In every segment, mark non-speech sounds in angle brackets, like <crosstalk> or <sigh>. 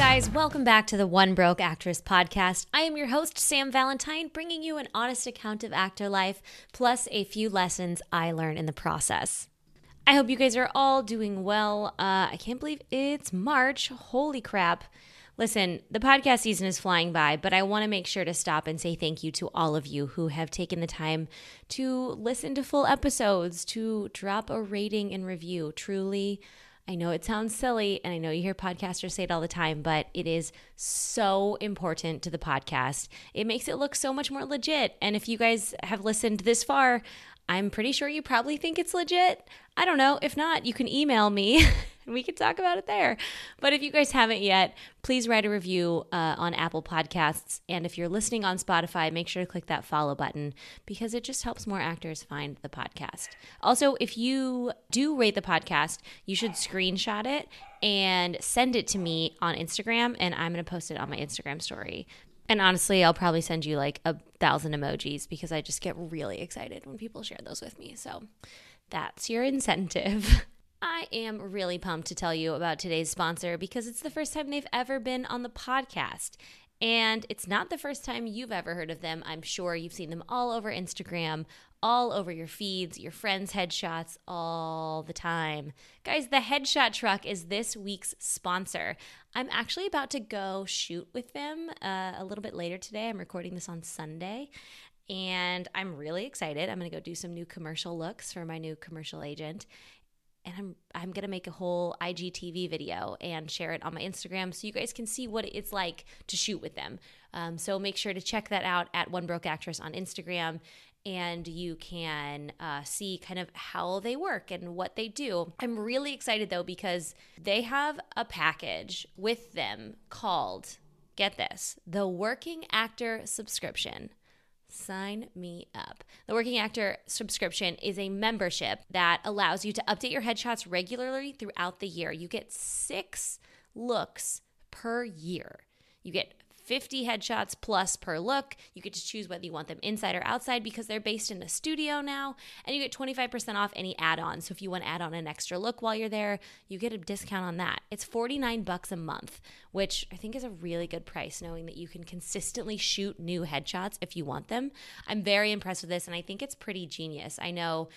guys? Welcome back to the One Broke Actress podcast. I am your host, Sam Valentine, bringing you an honest account of actor life, plus a few lessons I learned in the process. I hope you guys are all doing well. Uh, I can't believe it's March. Holy crap. Listen, the podcast season is flying by, but I want to make sure to stop and say thank you to all of you who have taken the time to listen to full episodes, to drop a rating and review. Truly, I know it sounds silly, and I know you hear podcasters say it all the time, but it is so important to the podcast. It makes it look so much more legit. And if you guys have listened this far, I'm pretty sure you probably think it's legit. I don't know. If not, you can email me and <laughs> we can talk about it there. But if you guys haven't yet, please write a review uh, on Apple Podcasts. And if you're listening on Spotify, make sure to click that follow button because it just helps more actors find the podcast. Also, if you do rate the podcast, you should screenshot it and send it to me on Instagram, and I'm going to post it on my Instagram story. And honestly, I'll probably send you like a thousand emojis because I just get really excited when people share those with me. So that's your incentive. <laughs> I am really pumped to tell you about today's sponsor because it's the first time they've ever been on the podcast. And it's not the first time you've ever heard of them. I'm sure you've seen them all over Instagram, all over your feeds, your friends' headshots, all the time. Guys, the headshot truck is this week's sponsor. I'm actually about to go shoot with them uh, a little bit later today. I'm recording this on Sunday. And I'm really excited. I'm to go do some new commercial looks for my new commercial agent and I'm I'm gonna make a whole IGTV video and share it on my Instagram so you guys can see what it's like to shoot with them. Um, so make sure to check that out at One Broke Actress on Instagram, and you can uh, see kind of how they work and what they do. I'm really excited though because they have a package with them called get this the Working Actor Subscription. Sign me up. The Working Actor subscription is a membership that allows you to update your headshots regularly throughout the year. You get six looks per year. You get 50 headshots plus per look. You get to choose whether you want them inside or outside because they're based in a studio now. And you get 25% off any add ons. So if you want to add on an extra look while you're there, you get a discount on that. It's 49 bucks a month, which I think is a really good price knowing that you can consistently shoot new headshots if you want them. I'm very impressed with this and I think it's pretty genius. I know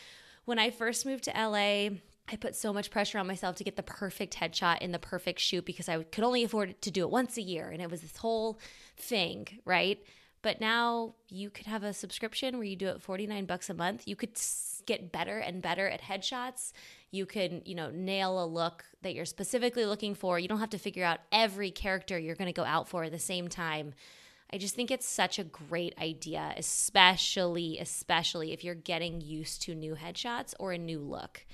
when I first moved to LA, I put so much pressure on myself to get the perfect headshot in the perfect shoot because I could only afford to do it once a year. And it was this whole thing, right? But now you could have a subscription where you do it 49 bucks a month. You could get better and better at headshots. You can, you know, nail a look that you're specifically looking for. You don't have to figure out every character you're going to go out for at the same time. I just think it's such a great idea, especially especially if you're getting used to new headshots or a new look.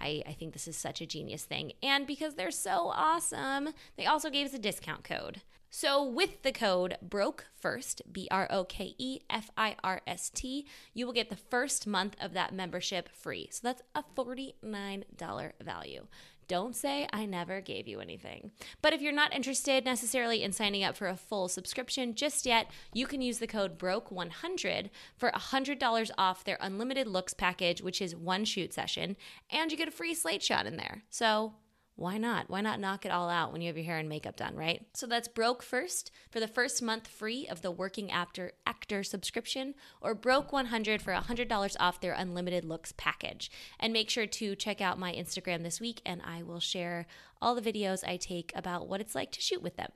I, I think this is such a genius thing. And because they're so awesome, they also gave us a discount code. So, with the code BROKE FIRST, B R O K E F I R S T, you will get the first month of that membership free. So, that's a $49 value. Don't say I never gave you anything. But if you're not interested necessarily in signing up for a full subscription just yet, you can use the code BROKE100 for $100 off their unlimited looks package, which is one shoot session, and you get a free slate shot in there. So why not? Why not knock it all out when you have your hair and makeup done, right? So that's broke first for the first month free of the working actor actor subscription, or broke 100 for $100 off their unlimited looks package. And make sure to check out my Instagram this week, and I will share all the videos I take about what it's like to shoot with them.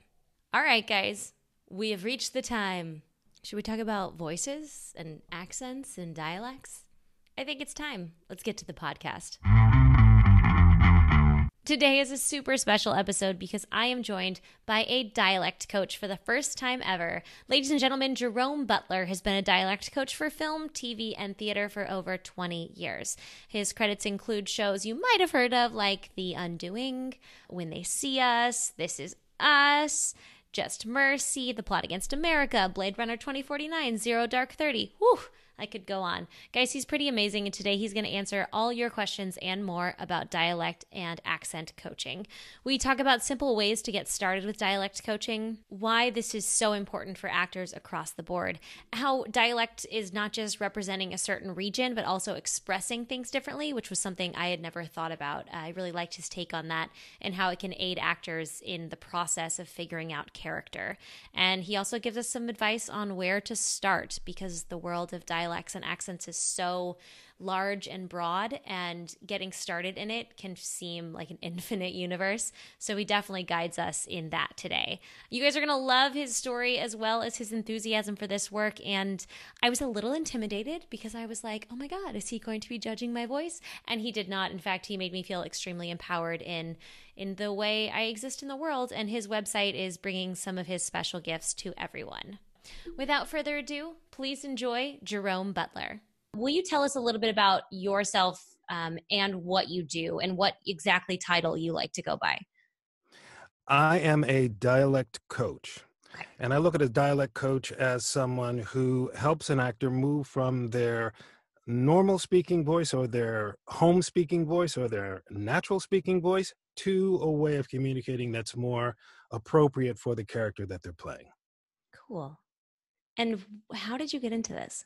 All right, guys, we have reached the time. Should we talk about voices and accents and dialects? I think it's time. Let's get to the podcast. Today is a super special episode because I am joined by a dialect coach for the first time ever. Ladies and gentlemen, Jerome Butler has been a dialect coach for film, TV, and theater for over 20 years. His credits include shows you might have heard of like The Undoing, When They See Us, This Is Us, Just Mercy, The Plot Against America, Blade Runner 2049, Zero Dark 30. Whew I could go on. Guys, he's pretty amazing. And today he's going to answer all your questions and more about dialect and accent coaching. We talk about simple ways to get started with dialect coaching, why this is so important for actors across the board, how dialect is not just representing a certain region, but also expressing things differently, which was something I had never thought about. I really liked his take on that and how it can aid actors in the process of figuring out character. And he also gives us some advice on where to start because the world of dialects and accents is so large and broad, and getting started in it can seem like an <laughs> infinite universe. So he definitely guides us in that today. You guys are going to love his story as well as his enthusiasm for this work. And I was a little intimidated because I was like, oh my God, is he going to be judging my voice? And he did not. In fact, he made me feel extremely empowered in in the way I exist in the world, and his website is bringing some of his special gifts to everyone. Without further ado, please enjoy Jerome Butler. Will you tell us a little bit about yourself um, and what you do and what exactly title you like to go by? I am a dialect coach. Okay. And I look at a dialect coach as someone who helps an actor move from their normal speaking voice or their home speaking voice or their natural speaking voice to a way of communicating that's more appropriate for the character that they're playing. Cool. And how did you get into this?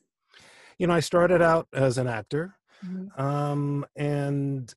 you know, I started out as an actor, mm-hmm. um, and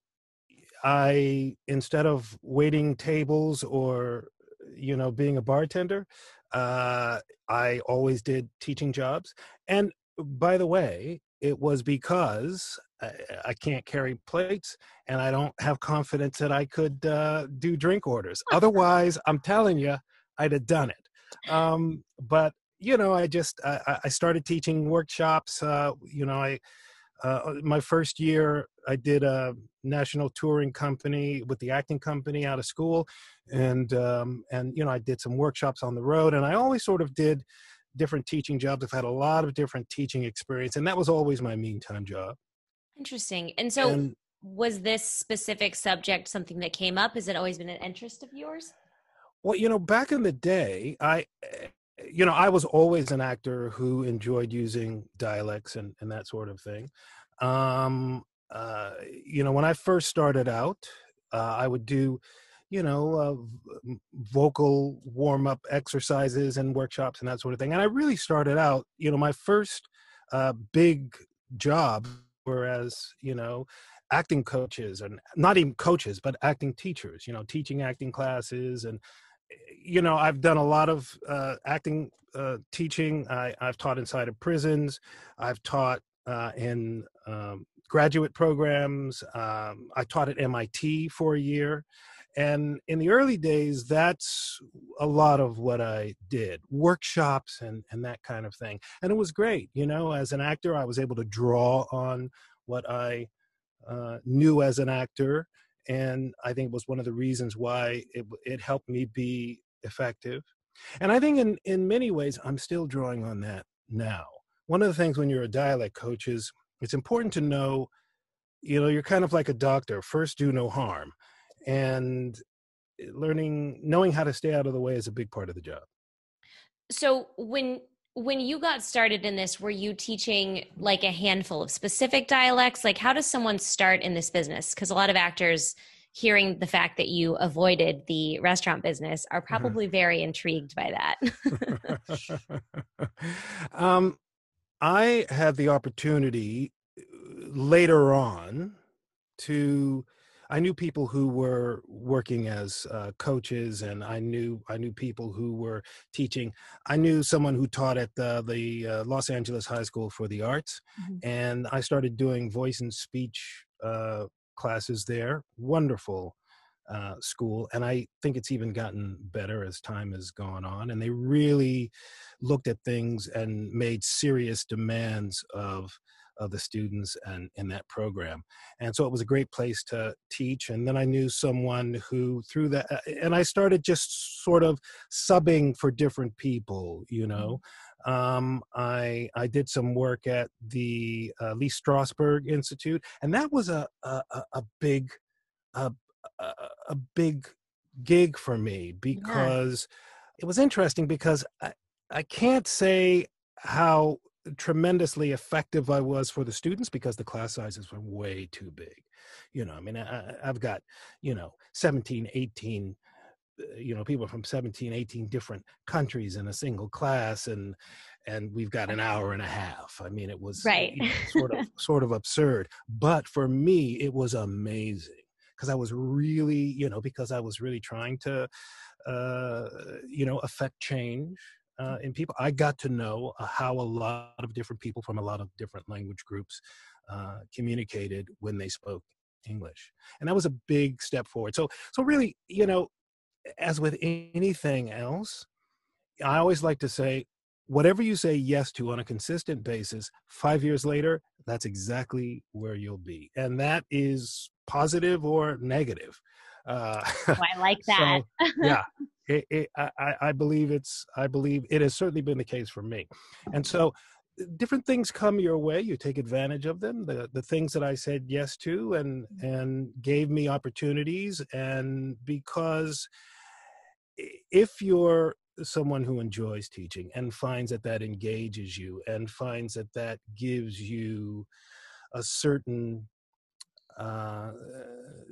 I instead of waiting tables or you know being a bartender, uh, I always did teaching jobs. And by the way, it was because I, I, can't carry plates and I don't have confidence that I could uh, do drink orders. <laughs> Otherwise, I'm telling you, I'd have done it. Um, but you know, I just I, I started teaching workshops. Uh, you know, I uh, my first year I did a national touring company with the acting company out of school, and um, and you know I did some workshops on the road, and I always sort of did different teaching jobs. I've had a lot of different teaching experience, and that was always my meantime job. Interesting. And so, and, was this specific subject something that came up? Has it always been an interest of yours? Well, you know, back in the day, I you know, I was always an actor who enjoyed using dialects and, and that sort of thing. Um, uh, you know, when I first started out, uh, I would do, you know, uh, vocal warm up exercises and workshops and that sort of thing. And I really started out, you know, my first uh, big job, whereas, you know, acting coaches and not even coaches, but acting teachers, you know, teaching acting classes and you know, I've done a lot of uh, acting uh, teaching. I, have taught inside of prisons. I've taught uh, in um, graduate programs. Um, I taught at MIT for a year. And in the early days, that's a lot of what I did workshops and, and that kind of thing. And it was great. You know, as an actor, I was able to draw on what I uh, knew as an actor and I think it was one of the reasons why it, it helped me be effective. And I think in, in many ways, I'm still drawing on that now. One of the things when you're a dialect coach is it's important to know, you know, you're kind of like a doctor, first do no harm. And eh, learning, knowing how to stay out of the way is a big part of the job. So when when you got started in this were you teaching like a handful of specific dialects like how does someone start in this business because a lot of actors hearing the fact that you avoided the restaurant business are mm-hmm. probably mm-hmm. very intrigued by that <laughs> um, i had the opportunity uh, later on to I knew people who were working as uh, coaches, and I knew I knew people who were teaching. I knew someone who taught at the, the uh, Los Angeles High School for the Arts, mm-hmm. and I started doing voice and speech uh, classes there. Wonderful uh, school, and I think it's even gotten better as time has gone on. And they really looked at things and made serious demands of of the students and in that program. And so it was a great place to teach. And then I knew someone who through that, uh, and I started just sort of subbing for different people, you know. Mm-hmm. Um, I I did some work at the uh, Lee Strasberg Institute, and that was a a, a big a, a, a big gig for me because yeah. it was interesting because I, I can't say how tremendously effective I was for the students because the class sizes were way too big. You know, I mean, I, I've got, you know, 17, 18, uh, you know, people from 17, 18 different countries in a single class and, and we've got an hour and a half. I mean, it was right. you know, <laughs> sort of, sort of absurd, but for me, it was amazing because I was really, you know, because I was really trying to, uh, you know, affect change uh, in people. I got to know uh, how a lot of different people from a lot of different language groups uh, communicated when they spoke English, and that was a big step forward. So, so really, you know, as with anything else, I always like to say, whatever you say yes to on a consistent basis, five years later, that's exactly where you'll be, and that is positive or negative. Uh, oh, I <laughs> like that. so, yeah, <laughs> it, it, I, I believe it's I believe it has certainly been the case for me, and so different things come your way. You take advantage of them. The the things that I said yes to and and gave me opportunities, and because if you're someone who enjoys teaching and finds that that engages you and finds that that gives you a certain uh,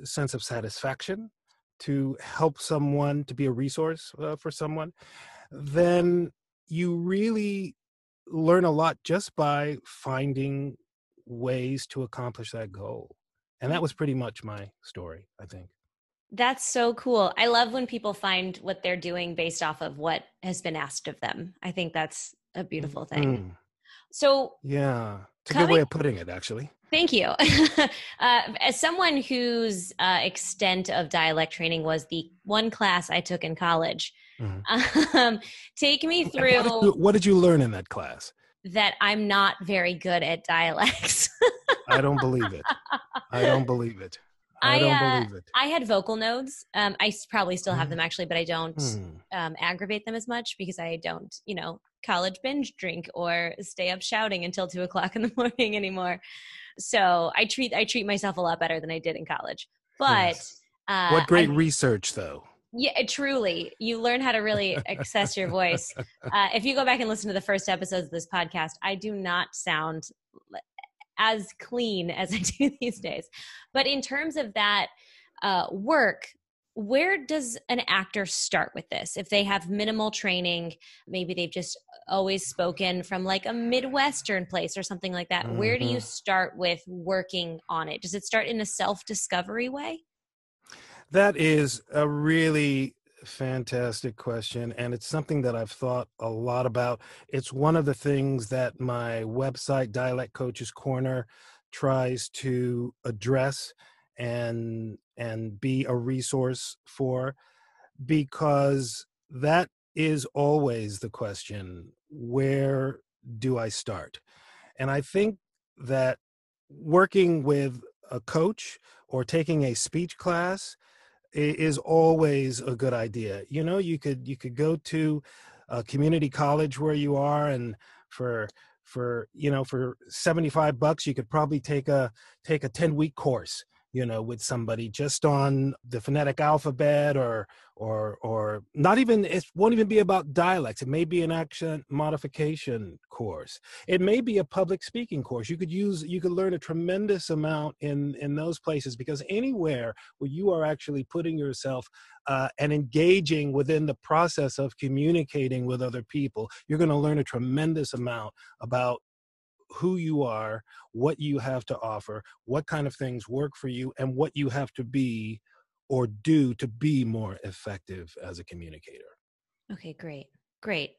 sense of satisfaction to help someone to be a resource uh, for someone then you really learn a lot just by finding ways to accomplish that goal and that was pretty much my story i think. That's so cool i love when people find what they're doing based off of what has been asked of them i think that's a beautiful thing. Mm. so yeah it's a coming, good way of putting it actually Thank you. <laughs> uh, as someone whose uh, extent of dialect training was the one class I took in college, mm-hmm. um, take me through. What did, you, what did, you, learn in that class? That I'm not very good at dialects. <laughs> I don't believe it. I don't believe it. I, I don't uh, believe it. I had vocal nodes. Um, I probably still have mm. them actually, but I don't mm. um, aggravate them as much because I don't, you know, college binge drink or stay up shouting until two o'clock in the <laughs> morning anymore. So I treat I treat myself a lot better than I did in college. But yes. uh, what great I, research, though. Yeah, truly, you learn how to really access your voice. <laughs> Uh, if you go back and listen to the first episodes of this podcast, I do not sound as clean as I do <laughs> these days. But in terms of that uh, work, where does an actor start with this if they have minimal training maybe they've just always spoken from like a midwestern place or something like that mm-hmm. where do you mm-hmm. start with working on it does it start in a self-discovery way that is a really fantastic question and it's something that i've thought a lot about it's one of the things that my website dialect coaches corner tries to address and and be a resource for because that is always the question where do i start? And i think that working with a coach or taking a speech class is always a good idea. You know you could you could go to a community college where you are and for for you know for 75 bucks you could probably take a take a 10 week course you know with somebody just on the phonetic alphabet or or or not even it won't even be about dialects. It may be an accent modification course. It may be a public speaking course. You could use you could learn a tremendous amount in in those places because anywhere where you are actually putting yourself uh, and engaging within the process of communicating with other people you're going to learn a tremendous amount about who you are, what you have to offer, what kind of things work for you, and what you have to be or do to be more effective as a communicator. Okay, great. Great.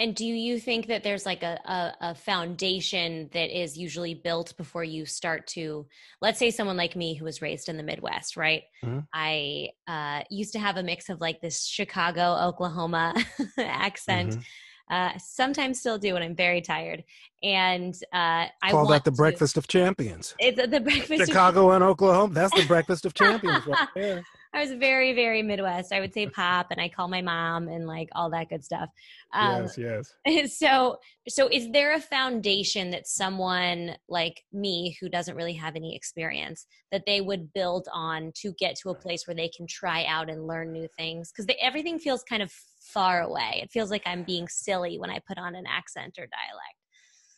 And do you think that there's like a, a, a, foundation that is usually built before you start to, let's say someone like me who was raised in the Midwest, right? Mm-hmm. I uh, used to have a mix of like this Chicago, Oklahoma <laughs> accent. Mm-hmm uh, sometimes still do when I'm very tired. And uh, I call that the to, breakfast of champions. It's the breakfast. Chicago and Oklahoma. That's the breakfast of champions right <laughs> there. I was very, very Midwest. I would say pop, and I call my mom and like all that good stuff. Um, yes, yes. <laughs> So, so is there a foundation that someone like me, who doesn't really have any experience, that they would build on to get to a place where they can try out and learn new things? Because everything feels kind of far away. It feels like I'm being silly when I put on an accent or dialect.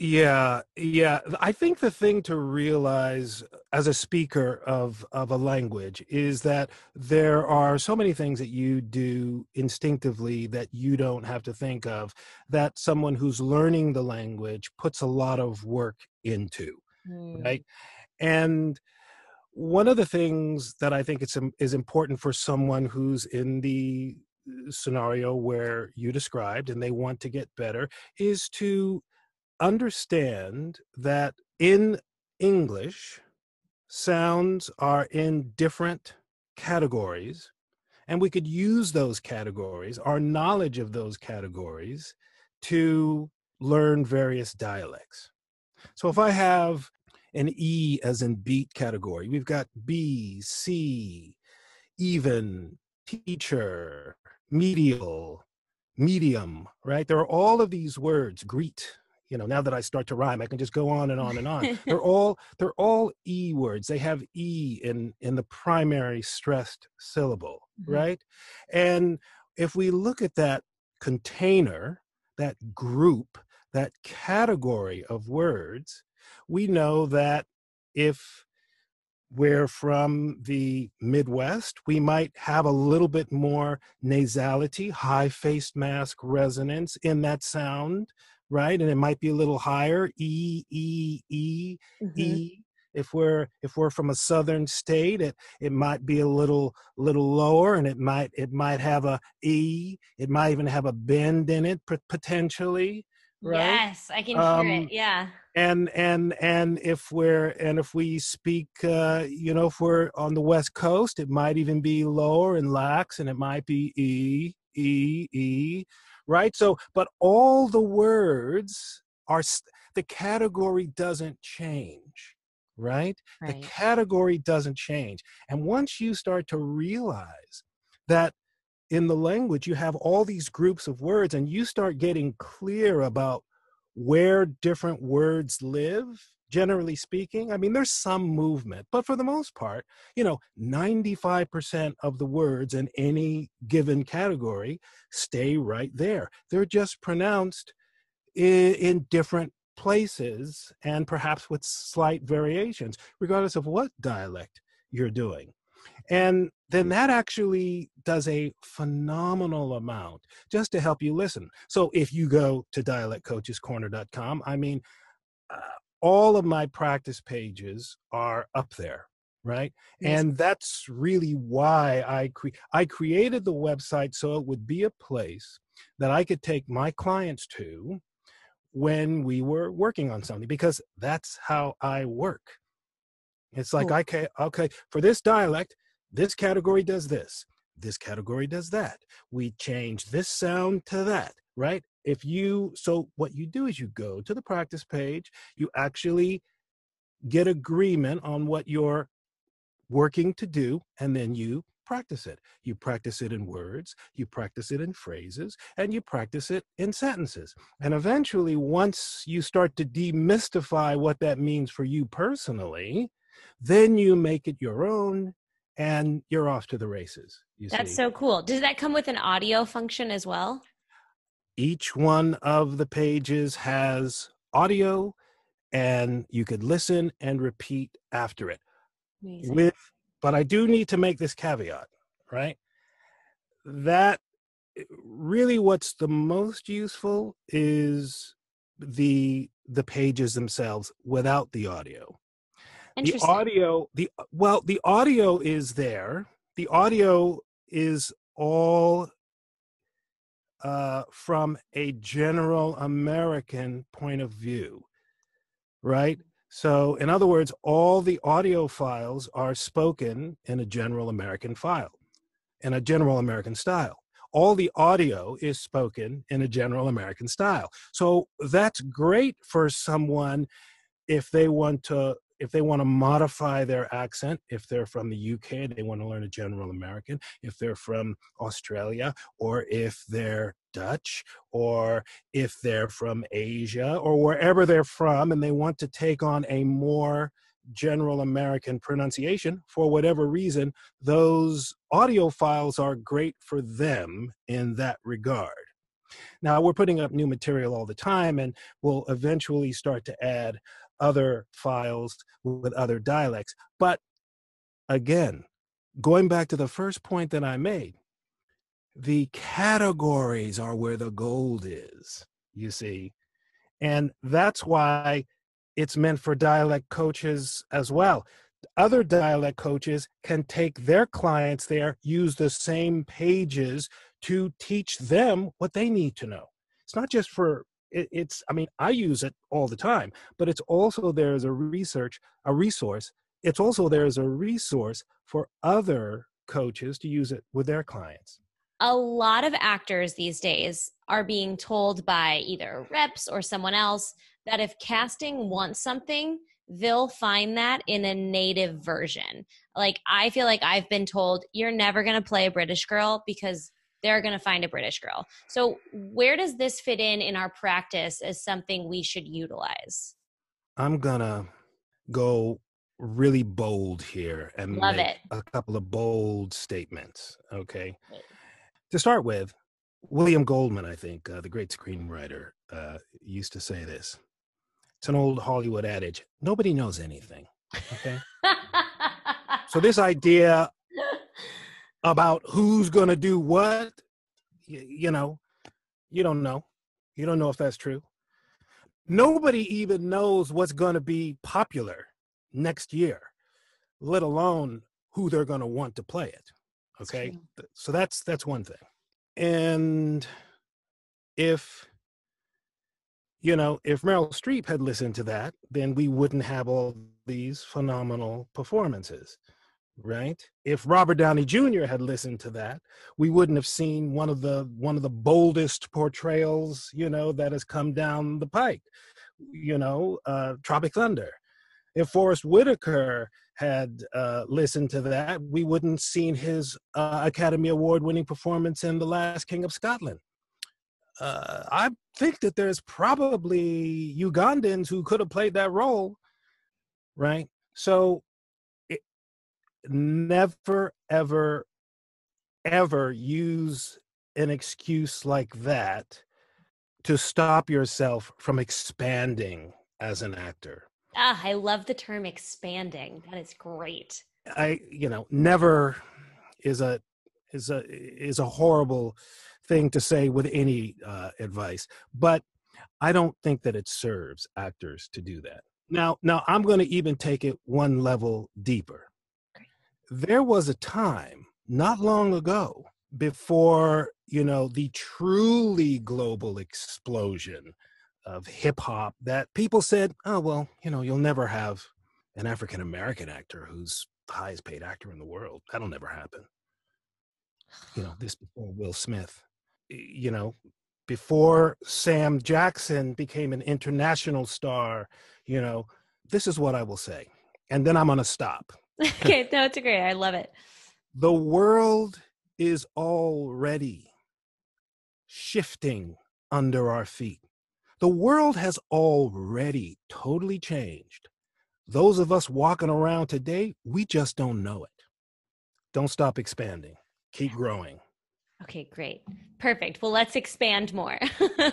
Yeah, yeah. I think the thing to realize as a speaker of of a language is that there are so many things that you do instinctively that you don't have to think of that someone who's learning the language puts a lot of work into, Mm. right? And one of the things that I think it's is important for someone who's in the scenario where you described and they want to get better is to understand that in English, sounds are in different categories, and we could use those categories, our knowledge of those categories, to learn various dialects. So if I have an E as in beat category, we've got B, C, even, teacher, medial, medium, right? There are all of these words, greet. You know, now that I start to rhyme, I can just go on and on and on. <laughs> they're all they're all E words. They have E in in the primary stressed syllable, Mhm. right? And if we look at that container, that group, that category of words, we know that if we're from the Midwest, we might have a little bit more nasality, high face mask resonance in that sound, right? And it might be a little higher, E, E, E, Mhm. E. If we're if we're from a southern state, it it might be a little little lower, and it might it might have a E. It might even have a bend in it potentially, right? Yes, I can hear Um, it. Yeah. and and and if we're and if we speak uh you know if we're on the west coast it might even be lower and lax and it might be e e e right so but all the words are the category doesn't change right the category doesn't change and once you start to realize that in the language you have all these groups of words and you start getting clear about where different words live generally speaking. I mean there's some movement but for the most part you know 95% of the words in any given category stay right there. They're just pronounced in, in different places and perhaps with slight variations regardless of what dialect you're doing. And then that actually does a phenomenal amount just to help you listen. So if you go to dialectcoachescorner.com, I mean, uh, all of my practice pages are up there, right? Yes. And that's really why I cre- I created the website so it would be a place that I could take my clients to when we were working on something because that's how I work. It's like Cool. okay, okay, for this dialect, this category does this, this category does that. We change this sound to that, right? If you so what you do is you go to the practice page, you actually get agreement on what you're working to do, and then you practice it. You practice it in words, you practice it in phrases, and you practice it in sentences. And eventually, once you start to demystify what that means for you personally, then you make it your own and you're off to the races. You That's see. so cool. Does that come with an audio function as well? Each one of the pages has audio and you could listen and repeat after it. Amazing. with but i do need to make this caveat right that eh, really what's the most useful is the the pages themselves without the audio the audio the well the audio is there. The audio is all uh, from a general american point of view right? So in other words all the audio files are spoken in a general american file in a general american style. All the audio is spoken in a general american style. So that's great for someone if they want to if they want to modify their accent if they're from the uk they want to learn a general american if they're from australia or if they're dutch or if they're from asia or wherever they're from and they want to take on a more general american pronunciation for whatever reason those audio files are great for them in that regard Now we're putting up new material all the time, and we'll eventually start to add other files with other dialects. But again, going back to the first point that I made, the categories are where the gold is, you see. And that's why it's meant for dialect coaches as well. Other dialect coaches can take their clients there, use the same pages to teach them what they need to know. It's not just for it, it's i mean i use it all the time but it's also there as a research a resource. It's also there as a resource for other coaches to use it with their clients. A lot of actors these days are being told by either reps or someone else that if casting wants something they'll find that in a native version. Like i feel like i've been told you're never going to play a british girl because they're going to find a British girl. So, where does this fit in in our practice as something we should utilize? I'm going to go really bold here and Love make it. a couple of bold statements. Okay. To start with, William Goldman, I think, uh, the great screenwriter, uh, used to say this. It's an old Hollywood adage nobody knows anything. Okay. <laughs> so, this idea about who's going to do what, you, you know, you don't know. You don't know if that's true. Nobody even knows what's going to be popular next year, let alone who they're going to want to play it. Okay? So that's that's one thing. And if you know, if Meryl Streep had listened to that, then we wouldn't have all these phenomenal performances right? If robert downey jr had listened to that we wouldn't have seen one of the one of the boldest portrayals you know that has come down the pike you know uh tropic thunder. If forest whitaker had uh, listened to that we wouldn't seen his uh, academy award winning performance in the last king of scotland. Uh, i think that there's probably ugandans who could have played that role right? So never ever ever use an excuse like that to stop yourself from expanding as an actor. Ah i love the term expanding. That is great. I you know never is a is a is a horrible thing to say with any uh, advice but i don't think that it serves actors to do that. Now now i'm going to even take it one level deeper there was a time not long ago before you know the truly global explosion of hip hop that people said, "Oh well, you know, you'll never have an African American actor who's the highest paid actor in the world. That'll never happen." You know, this before Will Smith. You know, before Sam Jackson became an international star. You know, this is what I will say, and then I'm going to stop <laughs> okay, no, it's great. I love it. The world is already shifting under our feet. The world has already totally changed. Those of us walking around today, we just don't know it. Don't stop expanding, keep growing. Okay, great. Perfect. Well, let's expand more.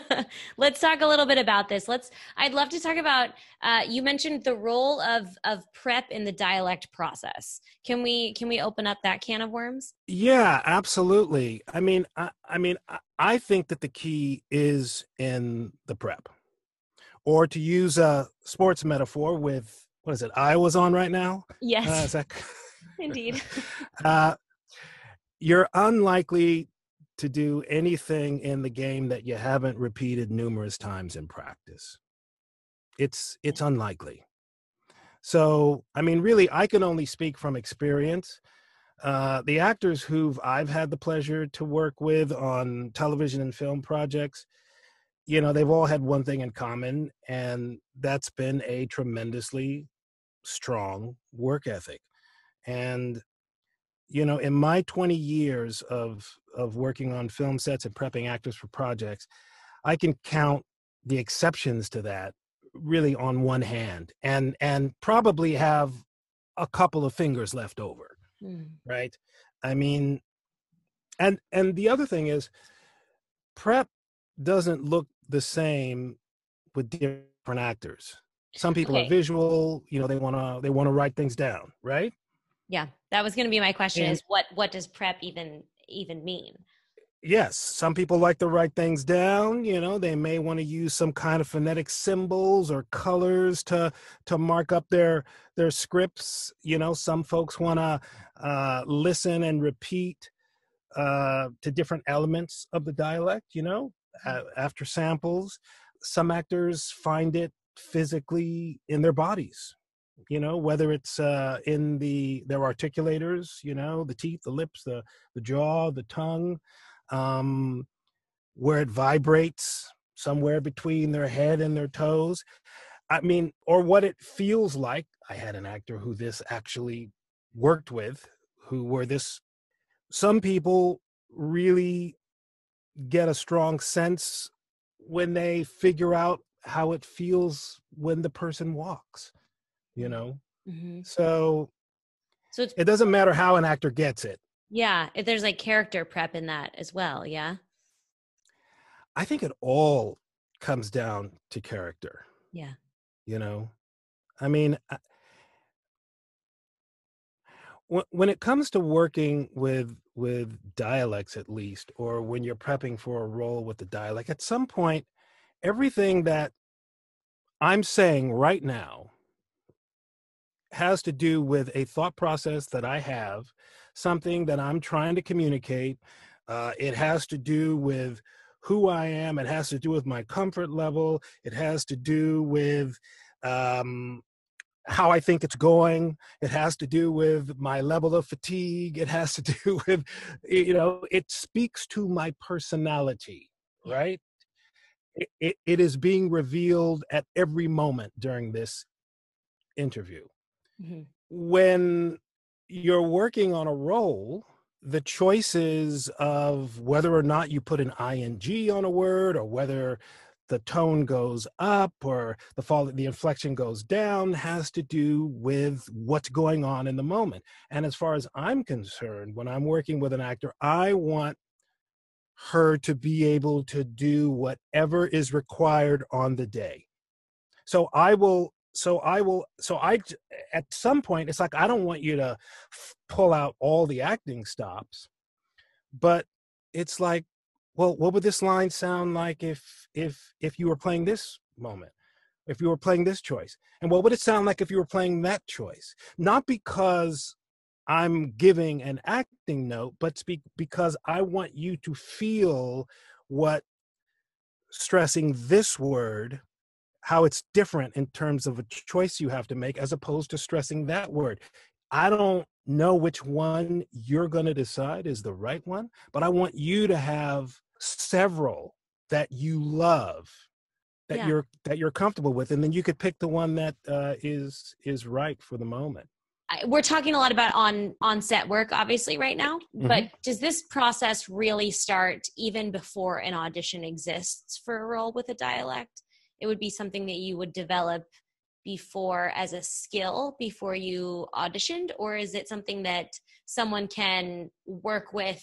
<laughs> let's talk a little bit about this. Let's I'd love to talk about uh, you mentioned the role of of prep in the dialect process. Can we can we open up that can of worms? Yeah, absolutely. I mean, I, I mean, I, I think that the key is in the prep. Or to use a sports metaphor with what is it? I was on right now? Yes. Uh, that... <laughs> Indeed. <laughs> uh, you're unlikely to do anything in the game that you haven't repeated numerous times in practice. It's it's unlikely. So, I mean, really, I can only speak from experience. Uh, the actors who I've had the pleasure to work with on television and film projects, you know, they've all had one thing in common, and that's been a tremendously strong work ethic. And you know in my 20 years of of working on film sets and prepping actors for projects i can count the exceptions to that really on one hand and and probably have a couple of fingers left over mm. right i mean and and the other thing is prep doesn't look the same with different actors. Some people Okay. are visual, you know, they want to they want to write things down, right? Yeah, that was going to be my question: And- is what what does prep even even mean? Yes, some people like to write things down, you know, they may want to use some kind of phonetic symbols or colors to to mark up their their scripts, you know, some folks want to uh listen and repeat uh to different elements of the dialect, you know, a- after samples. Some actors find it physically in their bodies you know whether it's uh in the their articulators you know the teeth the lips the the jaw the tongue um where it vibrates somewhere between their head and their toes. I mean or what it feels like. I had an actor who this actually worked with who were this some people really get a strong sense when they figure out how it feels when the person walks you know? Hmm so So it's it doesn't matter how an actor gets it. Yeah, if there's like character prep in that as well. Yeah, i think it all comes down to character. Yeah, you know? I mean I- when when it comes to working with with dialects at least or when you're prepping for a role with the dialect at some point everything that i'm saying right now has to do with a thought process that i have something that i'm trying to communicate uh, it has to do with who i am it has to do with my comfort level it has to do with um, how I think it's going. It has to do with my level of fatigue. It has to <laughs> do with, you know, it speaks to my personality, right? It, it, it is being revealed at every moment during this interview. Hmm When you're working on a role, the choices of whether or not you put an ing on a word or whether the tone goes up or the fall the inflection goes down has to do with what's going on in the moment. And as far as i'm concerned when i'm working with an actor i want her to be able to do whatever is required on the day. So i will so i will so i at some point it's like i don't want you to f- pull out all the acting stops but it's like well what would this line sound like if if if you were playing this moment if you were playing this choice? And what would it sound like if you were playing that choice? Not because i'm giving an acting note but speak because i want you to feel what stressing this word how it's different in terms of a choice you have to make as opposed to stressing that word i don't know which one you're going to decide is the right one but i want you to have several that you love that Yeah. you're that you're comfortable with and then you could pick the one that uh, is is right for the moment we're talking a lot about on on set work, obviously, right now. But does this process really start even before an audition exists for a role with a dialect? It would be something that you would develop before as a skill before you auditioned, or is it something that someone can work with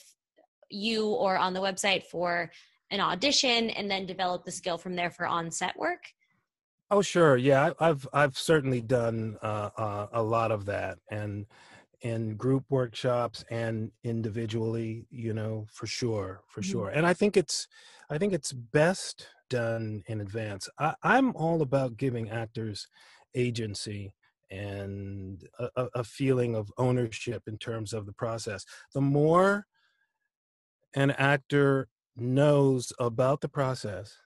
you or on the website for an audition and then develop the skill from there for on set work? Oh, sure. Yeah, I've I've certainly done uh, uh, a lot of that, and in group workshops and individually, you know, for sure, for Mhm. sure. And I think it's I think it's best done in advance. I, I'm all about giving actors agency and a a feeling of ownership in terms of the process. The more an actor knows about the process,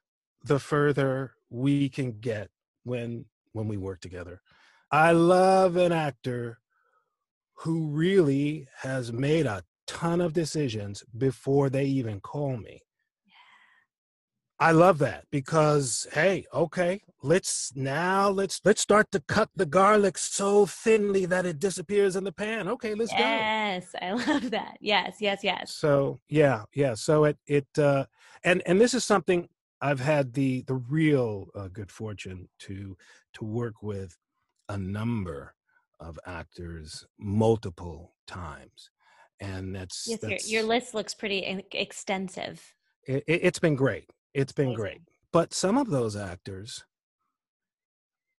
the further we can get when when we work together. I love an actor who really has made a ton of decisions before they even call me. I love that because hey, okay, let's now let's let's start to cut the garlic so thinly that it disappears in the pan. Okay, let's go. Yes, I <laughs> love that. Yes, yes, yes. so yeah yeah so it it uh and and this is something i've had the the real uh, good fortune to to work with a number of actors multiple times and that's, Yes, your, that's your list looks pretty extensive. it, it's been great It's been Amazing. great. But some of those actors,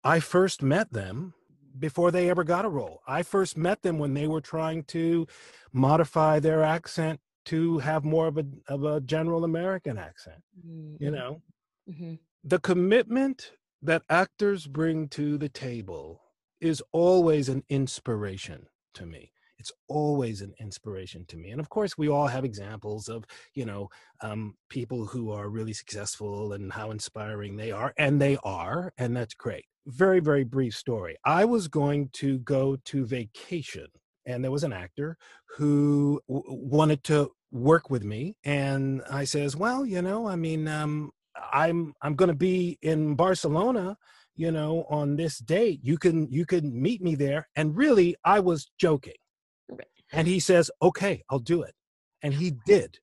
I first met them before they ever got a role. I first met them when they were trying to modify their accent to have more of a of a general American accent. Mm-hmm. You know, hmm the commitment that actors bring to the table is always an inspiration to me. It's always an inspiration to me and of course we all have examples of you know um, people who are really successful and how inspiring they are and they are and that's great. Very very brief story. I was going to go to vacation and there was an actor who w- wanted to work with me and i says well you know i mean um, i'm i'm going to be in barcelona you know on this date you can you can meet me there. And really i was joking. And he says okay i'll do it. And he <laughs> did.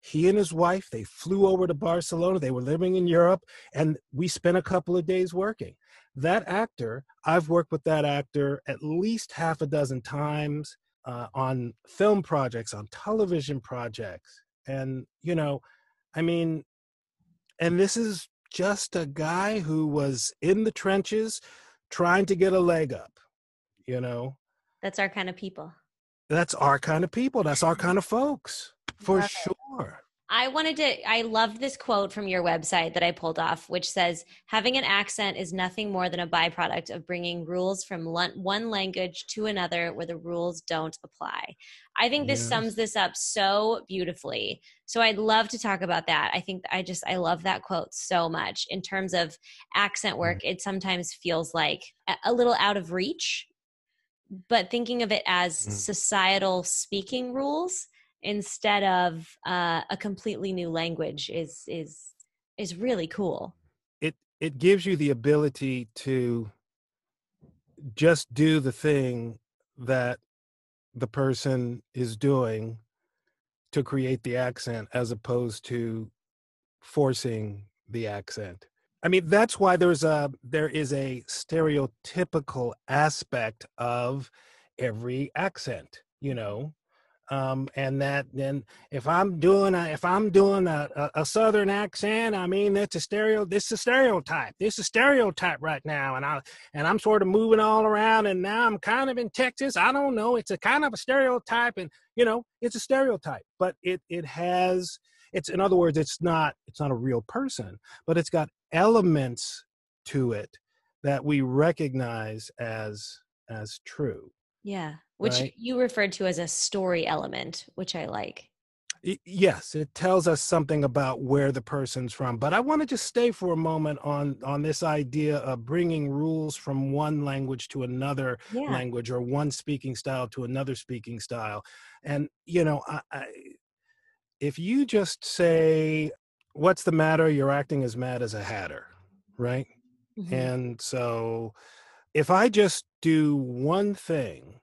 He and his wife they flew over to barcelona. They were living in europe and we spent a couple of days working. That actor i've worked with that actor at least half a dozen times uh, on film projects on television projects. And you know i mean and this is just a guy who was in the trenches trying to get a leg up you know That's our kind of people. that's our kind of people that's our kind of folks for Love it. sure I wanted to, I love this quote from your website that I pulled off, which says, having an accent is nothing more than a byproduct of bringing rules from one language to another where the rules don't apply. I think this Yes. sums this up so beautifully. So I'd love to talk about that. I think I just, I love that quote so much. In terms of accent work, it sometimes feels like a- little out of reach, but thinking of it as Mm. societal speaking rules instead of uh, a completely new language is is is really cool. it it gives you the ability to just do the thing that the person is doing to create the accent as opposed to forcing the accent. I mean that's why there's a there is a stereotypical aspect of every accent you know um and that then if i'm doing a if i'm doing a, a, a southern accent i mean that's a stereo this is a stereotype this is a stereotype right now and i and i'm sort of moving all around and now i'm kind of in texas i don't know it's a kind of a stereotype and you know it's a stereotype but it it has it's in other words it's not it's not a real person but it's got elements to it that we recognize as as true. Yeah, which Right. you referred to as a story element, which I like. Yes it tells us something about where the person's from but i want to just stay for a moment on on this idea of bringing rules from one language to another Yeah, language or one speaking style to another speaking style and you know I, I if you just say what's the matter you're acting as mad as a hatter right Mhm. and so if I just do one thing,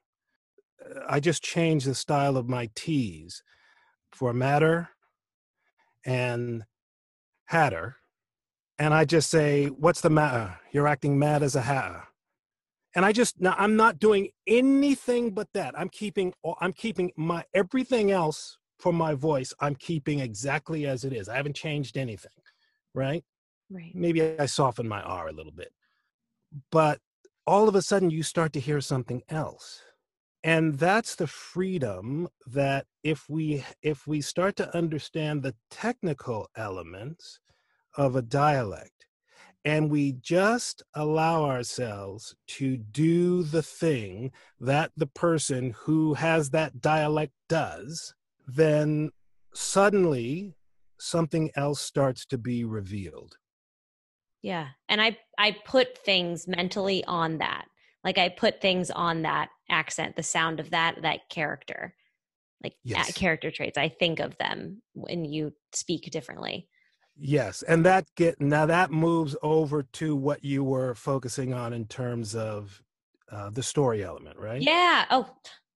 I just change the style of my T's for matter and hatter, and I just say, What's the matter? You're acting mad as a hatter. And I just now I'm not doing anything but that. I'm keeping all- I'm keeping my everything else for my voice. I'm keeping exactly as it is. I haven't changed anything, right? right. maybe I soften my R a little bit. But all of a sudden, you start to hear something else. And that's the freedom that if we if we start to understand the technical elements of a dialect and we just allow ourselves to do the thing that the person who has that dialect does, then suddenly something else starts to be revealed. Yeah, and I I put things mentally on that. Like I put things on that accent, the sound of that that character, like Yes. character traits. I think of them when you speak differently. Yes, and that get now that moves over to what you were focusing on in terms of uh, the story element, right? Yeah. Oh,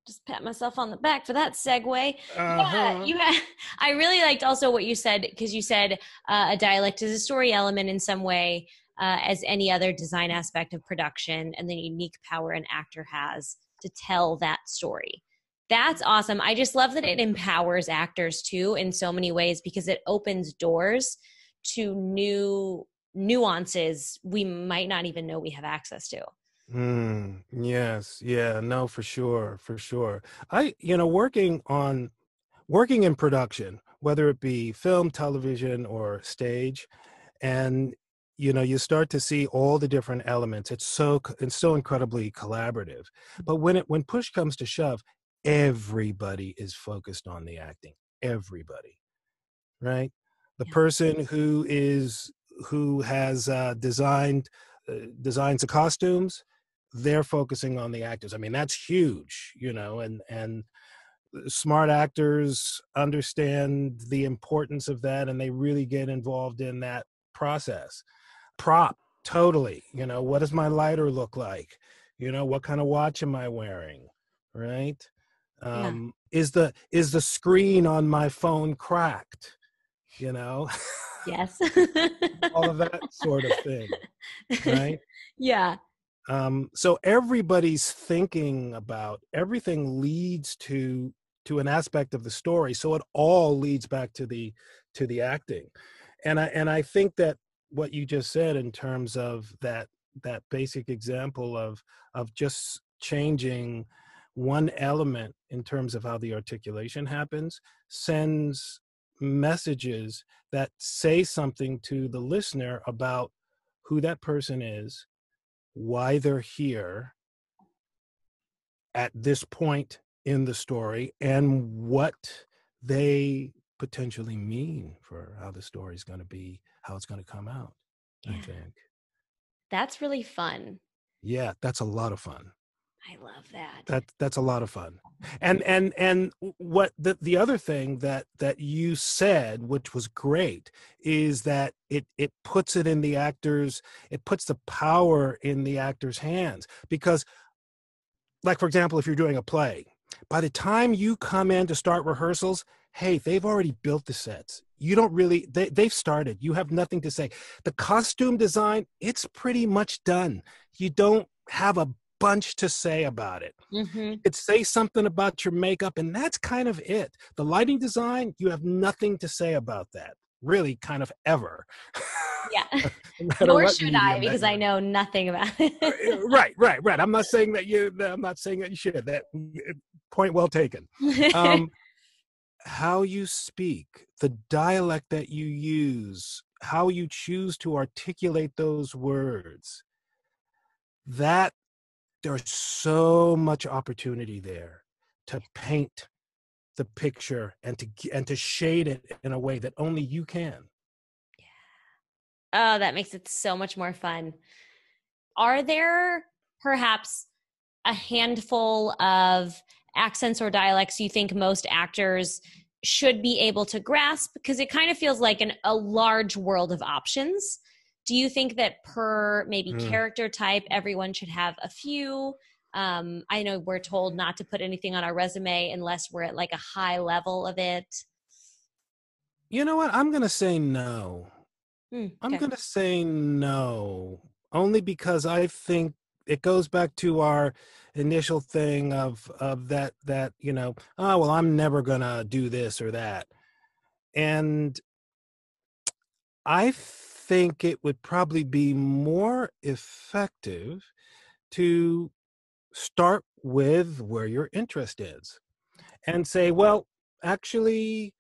just pat myself on the back for that segue. Uh-huh. you had, <laughs> I really liked also what you said because you said uh, a dialect is a story element in some way, uh, as any other design aspect of production, and the unique power an actor has to tell that story. That's awesome. I just love that it empowers actors too in so many ways because it opens doors to new nuances we might not even know we have access to. Mm, yes, yeah, no, for sure, for sure. I, you know, working on working in production, whether it be film, television, or stage, and you know, you start to see all the different elements. It's so it's so incredibly collaborative. But when it when push comes to shove, everybody is focused on the acting. Everybody, right? The Yeah. person who is who has uh, designed uh, designs the costumes they're focusing on the actors i mean that's huge you know and and smart actors understand the importance of that and they really get involved in that process prop totally you know what does my lighter look like you know what kind of watch am i wearing right Yeah. um is the is the screen on my phone cracked you know Yes. <laughs> all of that sort of thing right <laughs> Yeah. um, so everybody's thinking about everything leads to to an aspect of the story so it all leads back to the to the acting and i and i think that what you just said in terms of that that basic example of of just changing one element in terms of how the articulation happens sends messages that say something to the listener about who that person is why they're here at this point in the story and what they potentially mean for how the story is going to be how it's going to come out i think That's really fun. yeah that's a lot of fun I love that. that that's a lot of fun and and and what the the other thing that that you said which was great is that it it puts it in the actors it puts the power in the actors hands because like for example if you're doing a play by the time you come in to start rehearsals hey they've already built the sets. You don't really they, they've started. You have nothing to say. The costume design it's pretty much done. You don't have a bunch to say about it. Hmm could say something about your makeup and that's kind of it. The lighting design you have nothing to say about that really kind of ever. Yeah. <laughs> No <laughs> Nor should I because I know nothing about <laughs> Uh, it. right right right. I'm not saying that you i'm not saying that you should. That point well taken. Um how you speak the dialect that you use how you choose to articulate those words that there's so much opportunity there to paint the picture and to and to shade it in a way that only you can Yeah. oh, that makes it so much more fun. Are there perhaps a handful of accents or dialects you think most actors should be able to grasp? Because it kind of feels like an, a large world of options. Do you think that per maybe Mm. character type, everyone should have a few? Um, I know we're told not to put anything on our resume unless we're at like a high level of it. you know what i'm gonna say no Hmm, I'm going to say no, only because I think it goes back to our initial thing of of that that you know oh well I'm never going to do this or that, and I think it would probably be more effective to start with where your interest is and say well actually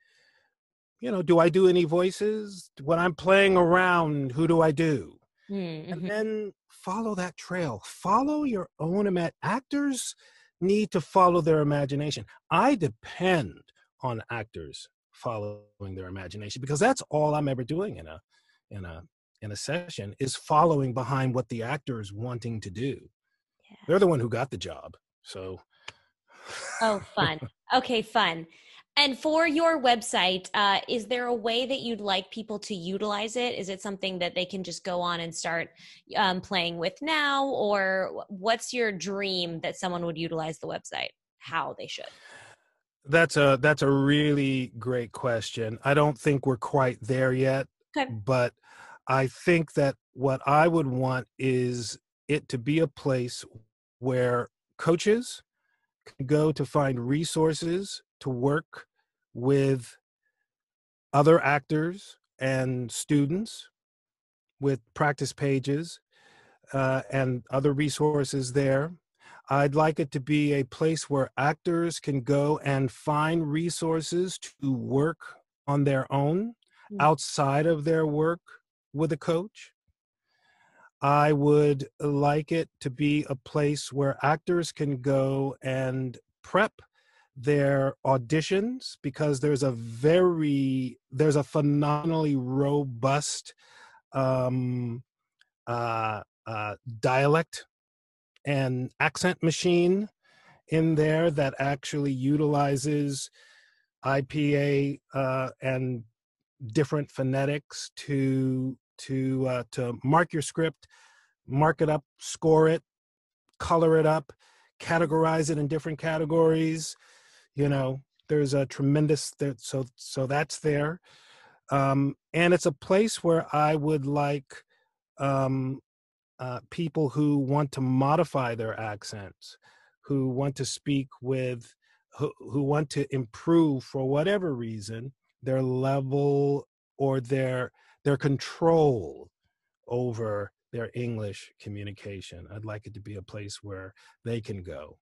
you know do I do any voices? When I'm playing around who do I do? Hmm, and mhm. then follow that trail follow your own ima- actors need to follow their imagination i depend on actors following their imagination because that's all i'm ever doing in a in a in a session is following behind what the actor is wanting to do Yeah. they're the one who got the job so Oh, fun. <laughs> Okay, fun. And for your website, uh, is there a way that you'd like people to utilize it? Is it something that they can just go on and start um, playing with now? Or what's your dream that someone would utilize the website? How they should? that's a that's a really great question i don't think we're quite there yet Okay. but I think that what I would want is it to be a place where coaches can go to find resources to work with other actors and students with practice pages uh, and other resources there. I'd like it to be a place where actors can go and find resources to work on their own mm. outside of their work with a coach. I would like it to be a place where actors can go and prep their auditions because there's a very there's a phenomenally robust um, uh, uh, dialect and accent machine in there that actually utilizes IPA uh, and different phonetics to to uh, to mark your script, mark it up, score it, color it up, categorize it in different categories. You know, there's a tremendous so so that's there, um, and it's a place where I would like um, uh, people who want to modify their accents, who want to speak with, who, who want to improve for whatever reason their level or their their control over their English communication. I'd like it to be a place where they can go.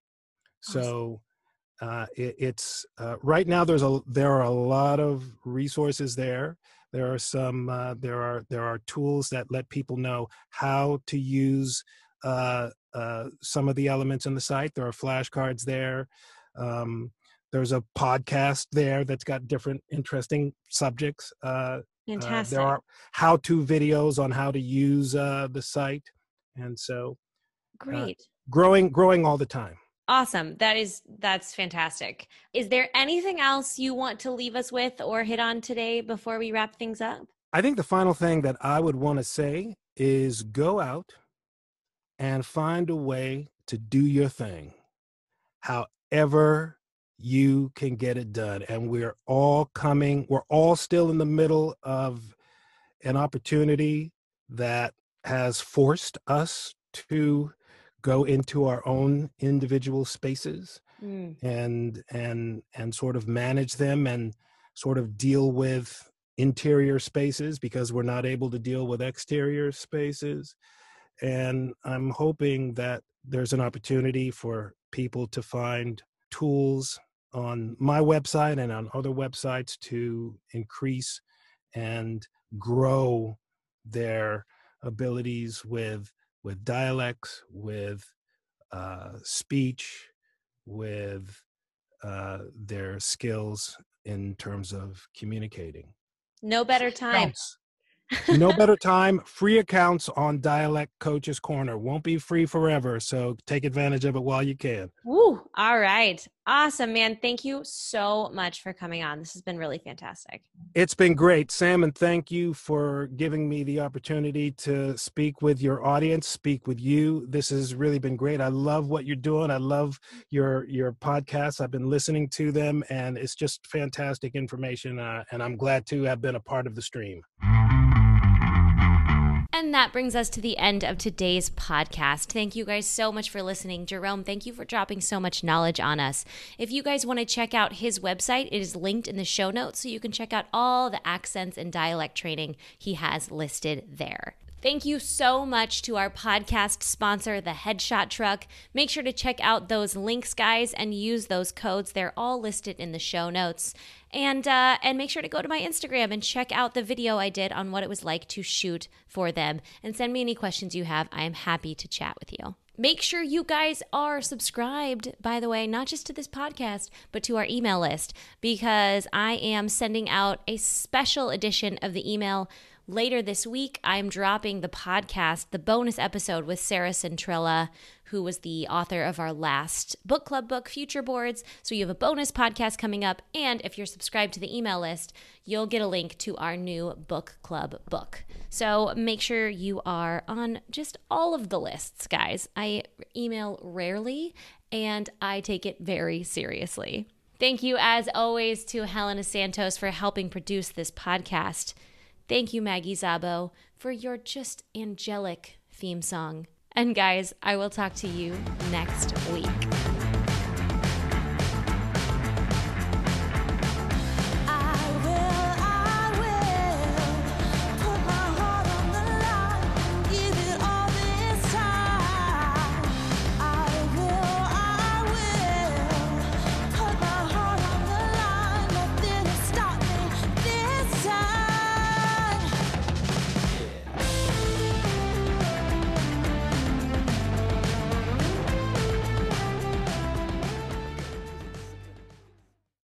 So uh, it, it's uh, right now. There's a there are a lot of resources there. There are some uh, there are there are tools that let people know how to use uh, uh, some of the elements in the site. There are flashcards there. Um, there's a podcast there that's got different interesting subjects. Uh, Fantastic. there are how-to videos on how to use the site, and so great. growing growing all the time. Awesome. That is that's fantastic. Is there anything else you want to leave us with or hit on today before we wrap things up? I think the final thing that I would want to say is go out and find a way to do your thing. However you can get it done and we're all coming we're all still in the middle of an opportunity that has forced us to go into our own individual spaces mm. and and and sort of manage them and sort of deal with interior spaces because we're not able to deal with exterior spaces and i'm hoping that there's an opportunity for people to find tools on my website and on other websites to increase and grow their abilities with with dialects, with uh, speech, with uh, their skills in terms of communicating. No better time no better time. Free accounts on Dialect Coach's Corner. Won't be free forever, so take advantage of it while you can. Woo! All right. Awesome, man. Thank you so much for coming on. This has been really fantastic. It's been great, Sam, and thank you for giving me the opportunity to speak with your audience, speak with you. This has really been great. I love what you're doing. I love your your podcasts. I've been listening to them, and it's just fantastic information. Uh, and I'm glad to have been a part of the stream. And that brings us to the end of today's podcast. Thank you guys so much for listening. Jerome, thank you for dropping so much knowledge on us. If you guys want to check out his website, it is linked in the show notes so you can check out all the accents and dialect training he has listed there. Thank you so much to our podcast sponsor, the Headshot Truck. Make sure to check out those links, guys, and use those codes. They're all listed in the show notes. And uh, and make sure to go to my Instagram and check out the video I did on what it was like to shoot for them. And send me any questions you have. I am happy to chat with you. Make sure you guys are subscribed, by the way, not just to this podcast, but to our email list, because I am sending out a special edition of the email Later this week, I'm dropping the podcast, the bonus episode with Sarah Centrella, who was the author of our last book club book, Future Boards. So you have a bonus podcast coming up. And if you're subscribed to the email list, you'll get a link to our new book club book. So make sure you are on just all of the lists, guys. I email rarely and I take it very seriously. Thank you, as always, to Helena Santos for helping produce this podcast. Thank you, Maggie Zabo, for your just angelic theme song. And guys, I will talk to you next week.